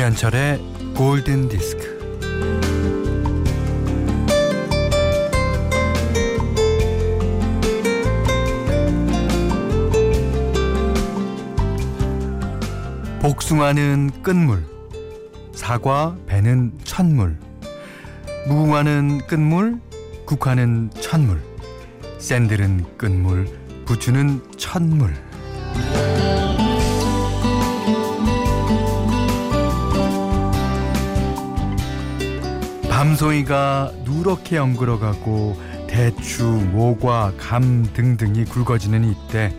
김현철의 골든 디스크. 복숭아는 끝물, 사과, 배는 천물, 무궁화는 끝물, 국화는 천물, 샌들은 끝물, 부추는 천물. 밤송이가 누렇게 엉그러가고 대추, 모과, 감 등등이 굵어지는 이때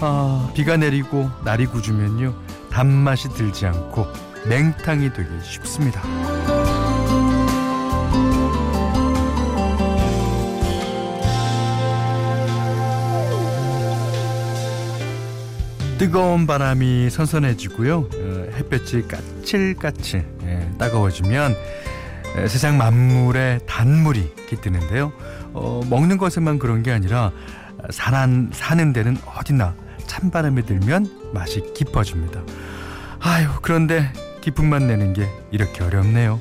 아, 비가 내리고 날이 굳으면요 단맛이 들지 않고 맹탕이 되기 쉽습니다. 뜨거운 바람이 선선해지고요. 어, 햇볕이 까칠까칠 예, 따가워지면 에, 세상 만물에 단물이 깃드는데요. 어, 먹는 것에만 그런 게 아니라 사는, 사는 데는 어디나 찬바람이 들면 맛이 깊어집니다. 아유 그런데 맛 내는 게 이렇게 어렵네요.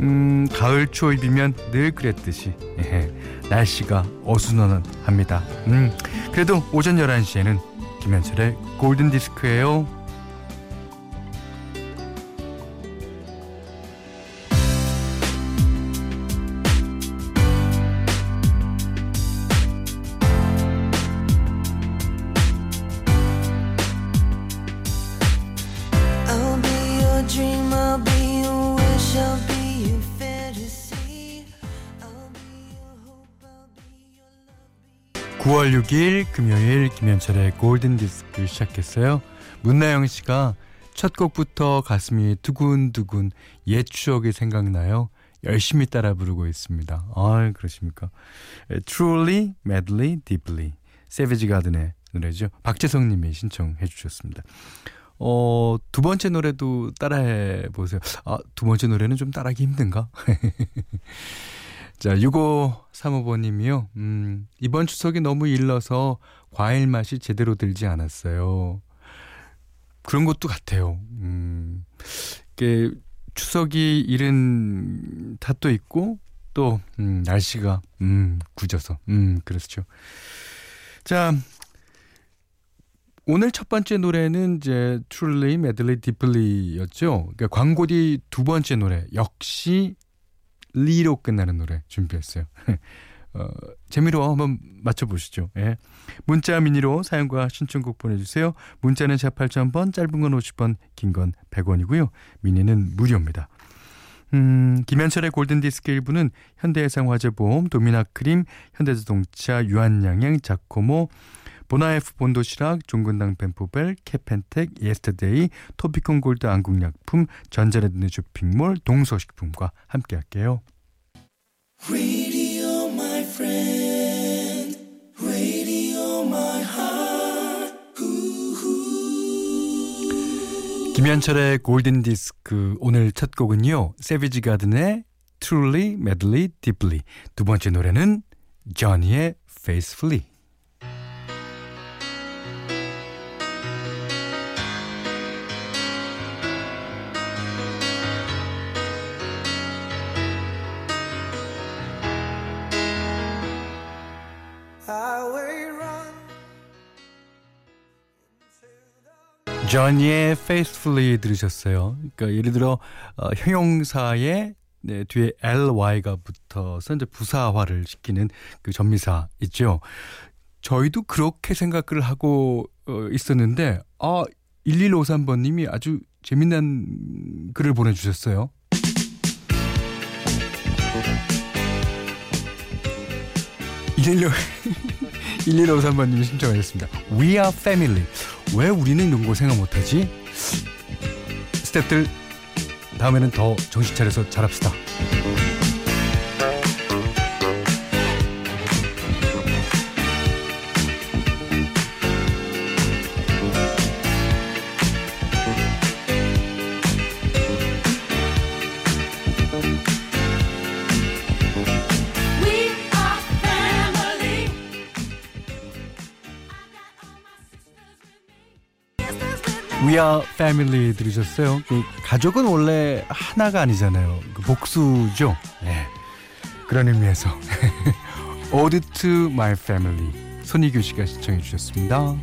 음, 가을 초입이면 늘 그랬듯이 예, 날씨가 어수선합니다. 음, 그래도 오전 11시에는 김현철의 골든디스크예요. 10월 6일 금요일 김현철의 골든 디스크 시작했어요. 문나영 씨가 첫 곡부터 가슴이 두근두근 옛 추억이 생각나요. 열심히 따라 부르고 있습니다. 아, 그러십니까? Truly, Madly, Deeply. 세비지 가든의 노래죠. 박재성 님이 신청해 주셨습니다. 어, 두 번째 노래도 따라해 보세요. 아, 두 번째 노래는 좀 따라하기 힘든가? 자, 6535번님이요. 음, 이번 추석이 너무 일러서 과일 맛이 제대로 들지 않았어요. 그런 것도 같아요. 음, 이게 추석이 이른 탓도 있고, 또, 음, 날씨가, 음, 굳어서, 음, 그렇죠. 자, 오늘 첫 번째 노래는 이제 Truly, Madly, Deeply였죠. 그러니까 광고 뒤두 번째 노래 역시 리로 끝나는 노래 준비했어요. 어, 재미로 한번 맞춰보시죠. 예. 문자 미니로 사연과 신청곡 보내주세요. 문자는 샵 8000번, 짧은 건 50원, 긴 건 100원이고요. 미니는 무료입니다. 음, 김현철의 골든디스크 일부는 현대해상화재보험, 도미나 크림, 현대자동차, 유한양행, 자코모, 본아이에프 본도시락, 종근당 벤포벨, 케펜텍, 예스터데이, 토피콘 골드 안국약품, 전자레드네 쇼핑몰, 동서식품과 함께할게요. Radio, my friend. Radio, my heart. 김현철의 골든 디스크 오늘 첫 곡은요. 세비지 가든의 Truly, Madly, Deeply. 두 번째 노래는 저니의 Faithfully. 저니의 Faithfully 들으셨어요. 그러니까 예를 들어 어, 형용사의 네, 뒤에 ly가 붙어서 이제 부사화를 시키는 그 전미사 있죠. 저희도 그렇게 생각을 하고 어, 있었는데 아 1153번님이 아주 재미난 글을 보내주셨어요. 116 1153번님이 신청하셨습니다. We are family. 왜 우리는 이런 거 생각 못하지? 스태프들 다음에는 더 정신 차려서 잘합시다. Are Family 들으셨어요? 그 가족은 원래 하나가 아니잖아요. 그 복수죠. 네. 그런 의미에서 Ode to My Family 손희규 씨가 시청해 주셨습니다.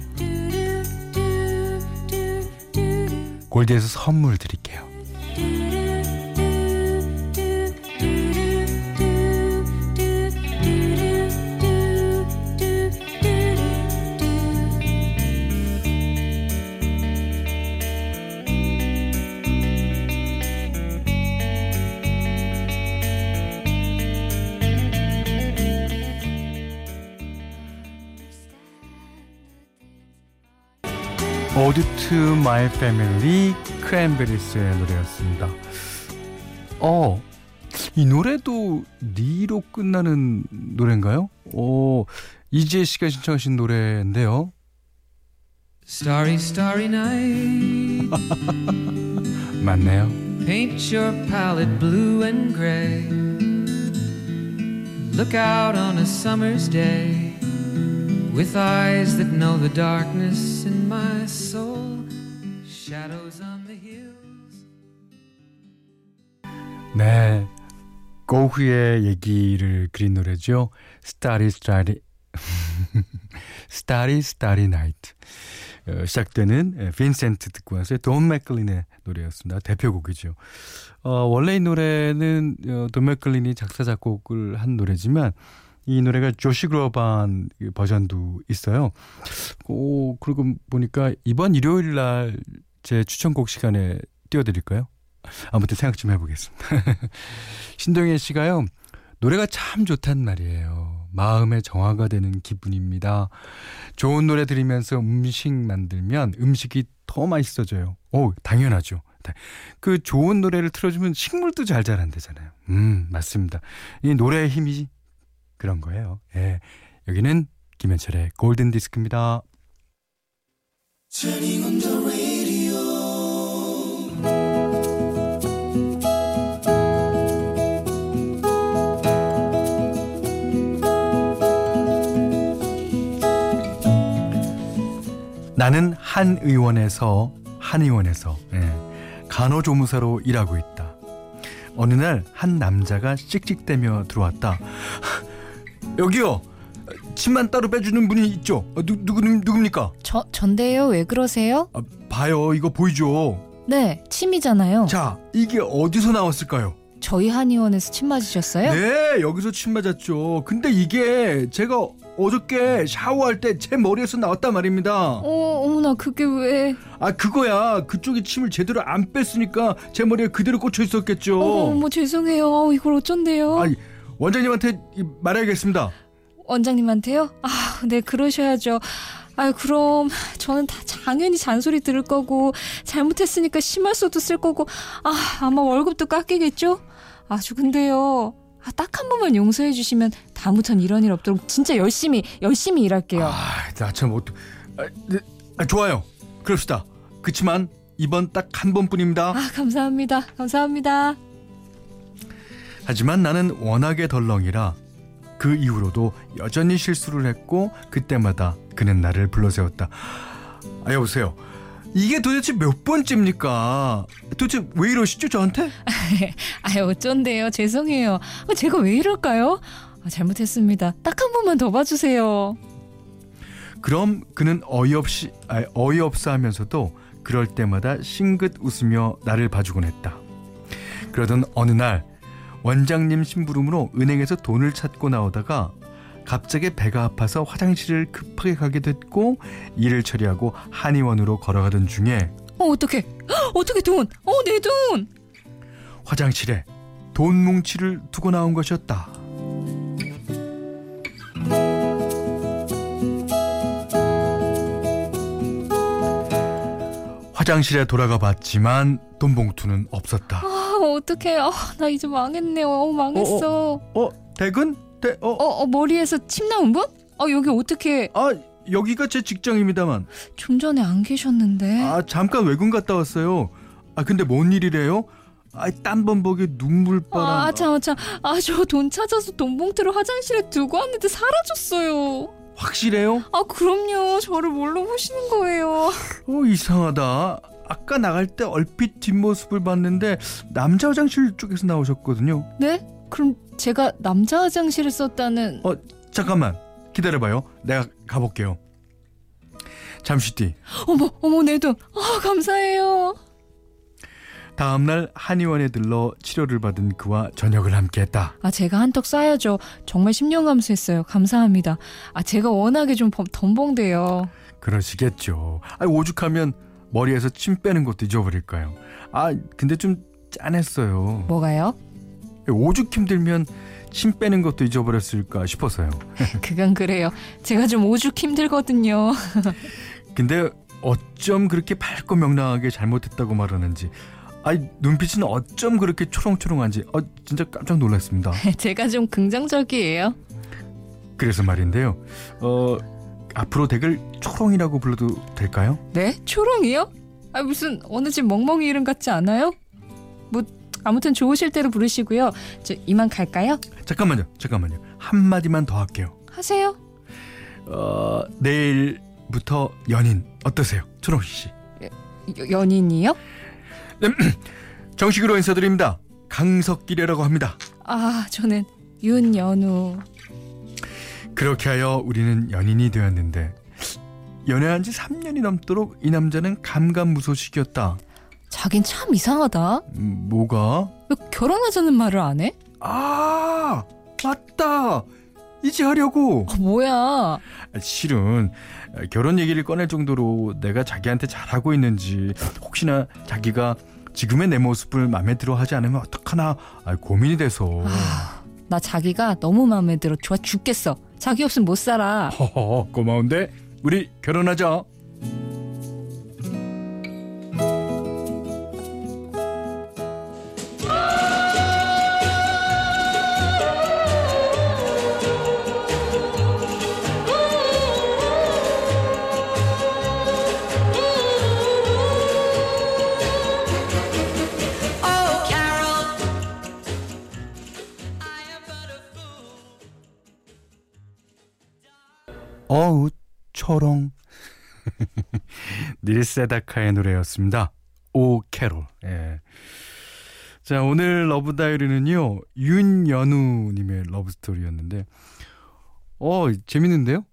골드에서 선물 드릴게요. Ode to My Family 크랜베리스의 노래였습니다. 어, 이 노래도 리로 끝나는 노래인가요? 어, 이지혜 씨가 신청하신 노래인데요. Starry, starry night. 맞네요. Paint your palette blue and gray. Look out on a summer's day with eyes that know the darkness in my soul. Shadows on the hills. 네. 고흐의 얘기를 그린 노래죠. Starry Starry Starry Starry Night 어, 시작되는 예, 빈센트 듣고 왔어요. 돈 맥클린의 노래였습니다. 대표곡이죠. 어, 원래 이 노래는 어, 돈 맥클린이 작사 작곡을 한 노래지만 이 노래가 조시 그로반 그 버전도 있어요. 오, 그러고 보니까 이번 일요일 날 제 추천곡 시간에 띄워드릴까요? 아무튼 생각 좀 해보겠습니다. 신동현 씨가요, 노래가 참 좋단 말이에요. 마음의 정화가 되는 기분입니다. 좋은 노래 들으면서 음식 만들면 음식이 더 맛있어져요. 오, 당연하죠. 그 좋은 노래를 틀어주면 식물도 잘 자란다잖아요. 음, 맞습니다. 이 노래의 힘이 그런 거예요. 예. 여기는 김현철의 골든 디스크입니다. 나는 한 의원에서 한 의원에서 예, 간호조무사로 일하고 있다. 어느 날 한 남자가 씩씩대며 들어왔다. 여기요. 침만 따로 빼주는 분이 있죠. 어, 누 누구 누굽니까? 저 전데요. 왜 그러세요? 아, 봐요. 이거 보이죠? 네, 침이잖아요. 자, 이게 어디서 나왔을까요? 저희 한의원에서 침 맞으셨어요? 네, 여기서 침 맞았죠. 근데 이게 제가 어저께 샤워할 때 제 머리에서 나왔단 말입니다. 어, 어머나 그게 왜? 아, 그거야. 그쪽이 침을 제대로 안 뺐으니까 제 머리에 그대로 꽂혀 있었겠죠. 어, 어머 죄송해요. 이걸 어쩐데요? 아니, 원장님한테 이- 말해야겠습니다. 원장님한테요? 아, 네 그러셔야죠. 아, 그럼 저는 다 당연히 잔소리 들을 거고 잘못했으니까 심할서도 쓸 거고 아, 아마 월급도 깎이겠죠? 아주 근데요. 아, 딱 한 번만 용서해 주시면 다음부턴 이런 일 없도록 진짜 열심히 열심히 일할게요. 아, 나참 어떡... 아, 네, 아, 좋아요. 그럽시다. 그치만 이번 딱 한 번뿐입니다. 아, 감사합니다. 감사합니다. 하지만 나는 워낙에 덜렁이라 그 이후로도 여전히 실수를 했고 그때마다 그는 나를 불러세웠다. 아 여보세요. 이게 도대체 몇 번째입니까? 도대체 왜 이러시죠 저한테? 아, 어쩐데요. 죄송해요. 아, 제가 왜 이럴까요? 아, 잘못했습니다. 딱 한 번만 더 봐주세요. 그럼 그는 어이없이 아, 어이없어 하면서도 그럴 때마다 싱긋 웃으며 나를 봐주곤 했다. 그러던 어느 날 원장님 심부름으로 은행에서 돈을 찾고 나오다가 갑자기 배가 아파서 화장실을 급하게 가게 됐고 일을 처리하고 한의원으로 걸어가던 중에 어. 헉, 어떡해, 돈. 어, 내 돈. 화장실에 돈 뭉치를 두고 나온 것이었다. 화장실에 돌아가 봤지만 돈 봉투는 없었다. 아, 어떡해. 아, 나 이제 망했네요. 어, 망했어. 어, 대근? 대, 어, 어, 어, 머리에서 침 나온 분? 어, 여기 어떻게 아, 여기가 제 직장입니다만. 좀 전에 안 계셨는데. 아, 잠깐 외근 갔다 왔어요. 아, 근데 뭔 일이래요? 아, 땀범벅에 눈물바람. 아, 참, 참. 아, 저 돈 찾아서 돈 봉투를 화장실에 두고 왔는데 사라졌어요. 확실해요? 아 그럼요. 저를 뭘로 보시는 거예요? 어 이상하다. 아까 나갈 때 얼핏 뒷모습을 봤는데 남자 화장실 쪽에서 나오셨거든요. 네? 그럼 제가 남자 화장실을 썼다는 어 잠깐만 기다려 봐요. 내가 가 볼게요. 잠시 뒤 어머 어머 내 돈. 아 감사해요. 다음 날 한의원에 들러 치료를 받은 그와 저녁을 함께했다. 아 제가 한턱 쏴야죠. 정말 10년 감수했어요. 감사합니다. 아 제가 워낙에 좀 범- 덤벙대요. 그러시겠죠. 아 오죽하면 머리에서 침 빼는 것도 잊어버릴까요? 아 근데 좀 짠했어요. 뭐가요? 오죽 힘들면 침 빼는 것도 잊어버렸을까 싶어서요. 그건 그래요. 제가 좀 오죽 힘들거든요. 근데 어쩜 그렇게 밝고 명랑하게 잘못했다고 말하는지 아이 눈빛은 어쩜 그렇게 초롱초롱한지 어 진짜 깜짝 놀랐습니다. 제가 좀 긍정적이에요. 그래서 말인데요. 어 앞으로 댁을 초롱이라고 불러도 될까요? 네? 초롱이요? 아 무슨 어느 집 멍멍이 이름 같지 않아요? 뭐 아무튼 좋으실 대로 부르시고요. 저 이만 갈까요? 잠깐만요. 잠깐만요. 한 마디만 더 할게요. 하세요. 어 내일부터 연인 어떠세요? 초롱 씨. 여- 연인이요? 정식으로 인사드립니다. 강석길이라고 합니다. 아 저는 윤연우. 그렇게 하여 우리는 연인이 되었는데 연애한 지 3년이 넘도록 이 남자는 감감무소식이었다. 자긴 참 이상하다. 음, 뭐가? 왜 결혼하자는 말을 안 해? 아 맞다. 이제 하려고. 아, 뭐야? 아, 실은 결혼 얘기를 꺼낼 정도로 내가 자기한테 잘하고 있는지 혹시나 자기가 지금의 내 모습을 마음에 들어 하지 않으면 어떡하나 아, 고민이 돼서 아, 나 자기가 너무 마음에 들어. 좋아 죽겠어. 자기 없으면 못 살아. 허허 고마운데 우리 결혼하자 초롱. 닐 세다카의 노래였습니다. Oh Carol. 예. 자 오늘 러브 다이어리는요 윤연우님의 러브 스토리였는데 어 재밌는데요?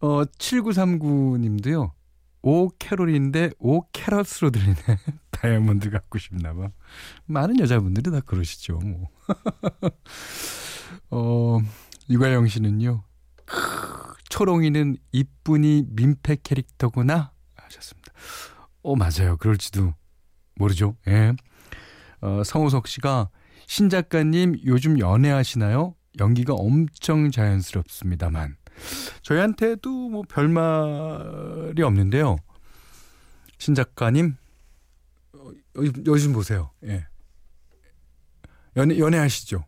어 7939님도요 Oh Carol인데 오 캐럿으로 들리네 다이아몬드 갖고 싶나봐. 많은 여자분들이 다 그러시죠 뭐. 어, 유가영 씨는요 초롱이는 이쁜이 민폐 캐릭터구나 하셨습니다. 어 맞아요. 그럴지도 모르죠. 예. 어, 성우석 씨가 신 작가님 요즘 연애하시나요? 연기가 엄청 자연스럽습니다만 저희한테도 뭐 별말이 없는데요. 신 작가님 어, 요- 요즘 보세요. 예. 연애 연애하시죠?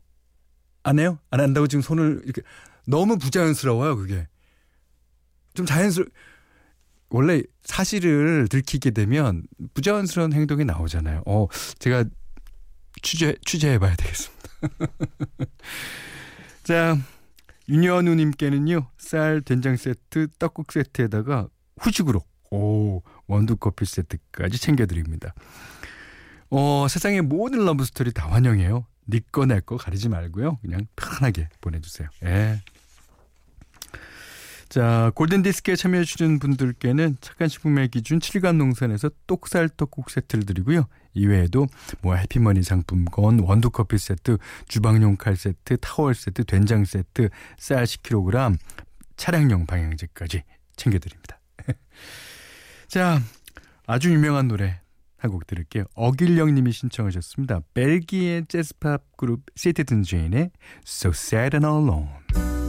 안 해요? 안 한다고 지금 손을 이렇게 너무 부자연스러워요, 그게. 좀 자연스러 원래 사실을 들키게 되면 부자연스러운 행동이 나오잖아요. 어, 제가 취재 취재해 봐야 되겠습니다. 자, 윤여누 님께는요. 쌀 된장 세트, 떡국 세트에다가 후식으로 오, 원두 커피 세트까지 챙겨 드립니다. 어, 세상의 모든 러브 스토리 다 환영해요. 니꺼 내꺼 가리지 말고요. 그냥 편하게 보내 주세요. 예. 자, 골든디스크에 참여해주신 분들께는 착한 식품의 기준 칠갑농산에서 똑살 떡국 세트를 드리고요. 이외에도 뭐 해피머니 상품권, 원두커피 세트, 주방용 칼 세트, 타월 세트, 된장 세트, 쌀 10kg, 차량용 방향제까지 챙겨드립니다. 자, 아주 유명한 노래 한 곡 들을게요. 어길령 님이 신청하셨습니다. 벨기에 재즈팝 그룹 시티든 제인의 So Sad and Alone.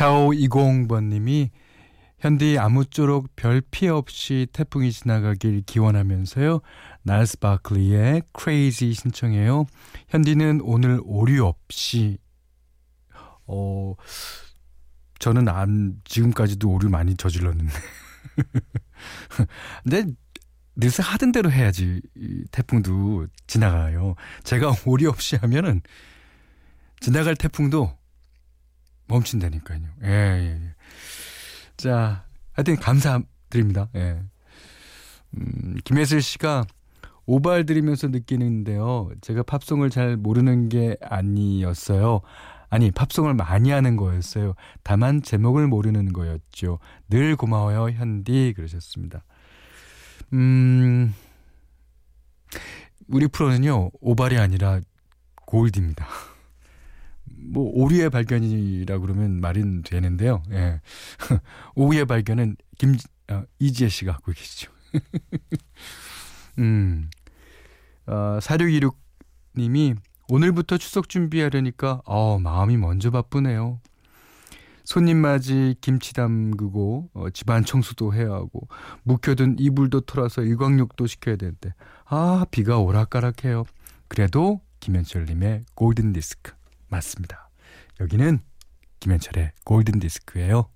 (4520번님이) 현디 아무쪼록 별 피해 없이 태풍이 지나가길 기원하면서요. 날스 바클리의 Crazy 신청해요. 현디는 오늘 오류 없이 어 저는 안 지금까지도 오류 많이 저질렀는데. 근데 늘상 하던 대로 해야지 이 태풍도 지나가요. 제가 오류 없이 하면은 지나갈 태풍도 멈춘다니까요. 예, 예, 예. 자, 하여튼 감사드립니다. 예. 음, 김혜슬 씨가 오발 들으면서 느끼는데요. 제가 팝송을 잘 모르는 게 아니었어요. 아니, 팝송을 많이 하는 거였어요. 다만 제목을 모르는 거였죠. 늘 고마워요, 현디. 그러셨습니다. 음, 우리 프로는요, 오발이 아니라 골드입니다. 뭐, 오류의 발견이라 그러면 말이 되는데요. 예. 오후의 발견은 김, 어, 이지혜 씨가 갖고 계시죠. 음, 어, 4626 님이 오늘부터 추석 준비하려니까, 어, 마음이 먼저 바쁘네요. 손님 맞이 김치 담그고 어, 집안 청소도 해야 하고 묵혀둔 이불도 털어서 일광욕도 시켜야 되는데 아 비가 오락가락해요. 그래도 김현철님의 골든 디스크 맞습니다. 여기는 김현철의 골든 디스크예요.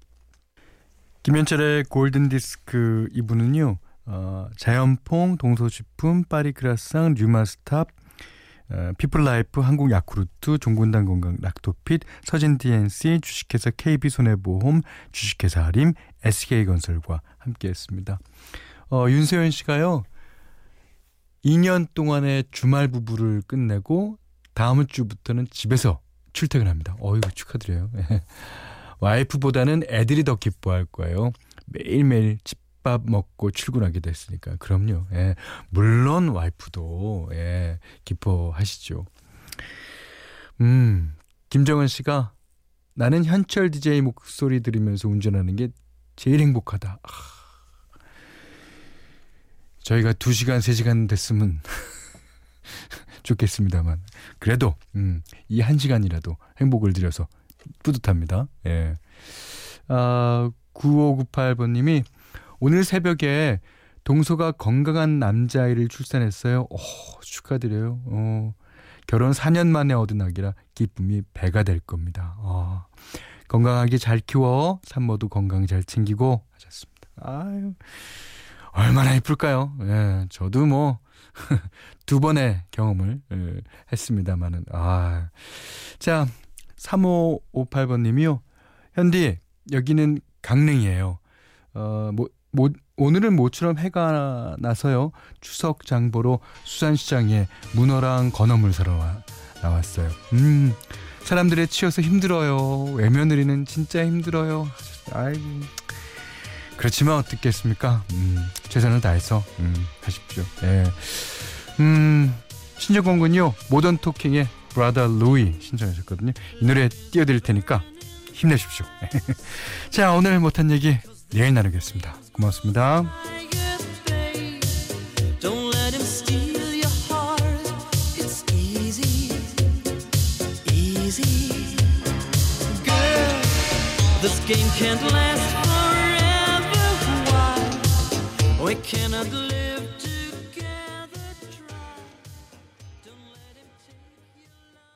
김현철의 골든 디스크 이분은요. 어, 자연퐁, 동서식품, 파리크라상, 류마스탑, 어, 피플라이프, 한국 야쿠르트, 종근당 건강 락토핏, 서진 DNC, 주식회사 KB손해보험, 주식회사 하림, SK건설과 함께했습니다. 어, 윤세현 씨가요. 2년 동안의 주말 부부를 끝내고 다음 주부터는 집에서 출퇴근합니다. 어이구 축하드려요. 와이프보다는 애들이 더 기뻐할 거예요. 매일매일 집밥 먹고 출근하게 됐으니까. 그럼요. 예. 물론 와이프도 예, 기뻐하시죠. 음, 김정은 씨가 나는 현철 DJ 목소리 들으면서 운전하는 게 제일 행복하다. 아, 저희가 2시간, 3시간 됐으면 좋겠습니다만. 그래도, 음, 이 1시간이라도 행복을 드려서 뿌듯합니다. 예. 아, 9598번님이 오늘 새벽에 동서가 건강한 남자아이를 출산했어요. 오, 축하드려요. 어, 결혼 4년 만에 얻은 아기라 기쁨이 배가 될 겁니다. 어, 건강하게 잘 키워. 산모도 건강 잘 챙기고 하셨습니다. 아유, 얼마나 예쁠까요? 예, 저도 뭐, 두 번의 경험을 예, 했습니다만은, 아. 자, 3558번 님이요. 현디, 여기는 강릉이에요. 어, 뭐, 모, 오늘은 모처럼 해가 나서요. 추석 장보러 수산시장에 문어랑 건어물 사러 와, 나왔어요. 음, 사람들에 치여서 힘들어요. 외며느리는 진짜 힘들어요. 아이고. 그렇지만 어떻겠습니까? 음, 최선을 다해서 음, 하십시오. 예. 음, 군요. 모던 토킹의 브라더 루이 신청하셨거든요. 이 노래 띄워드릴 테니까 힘내십시오. 자, 오늘 못한 얘기 내일 나누겠습니다. 고맙습니다. This game can't last I cannot live.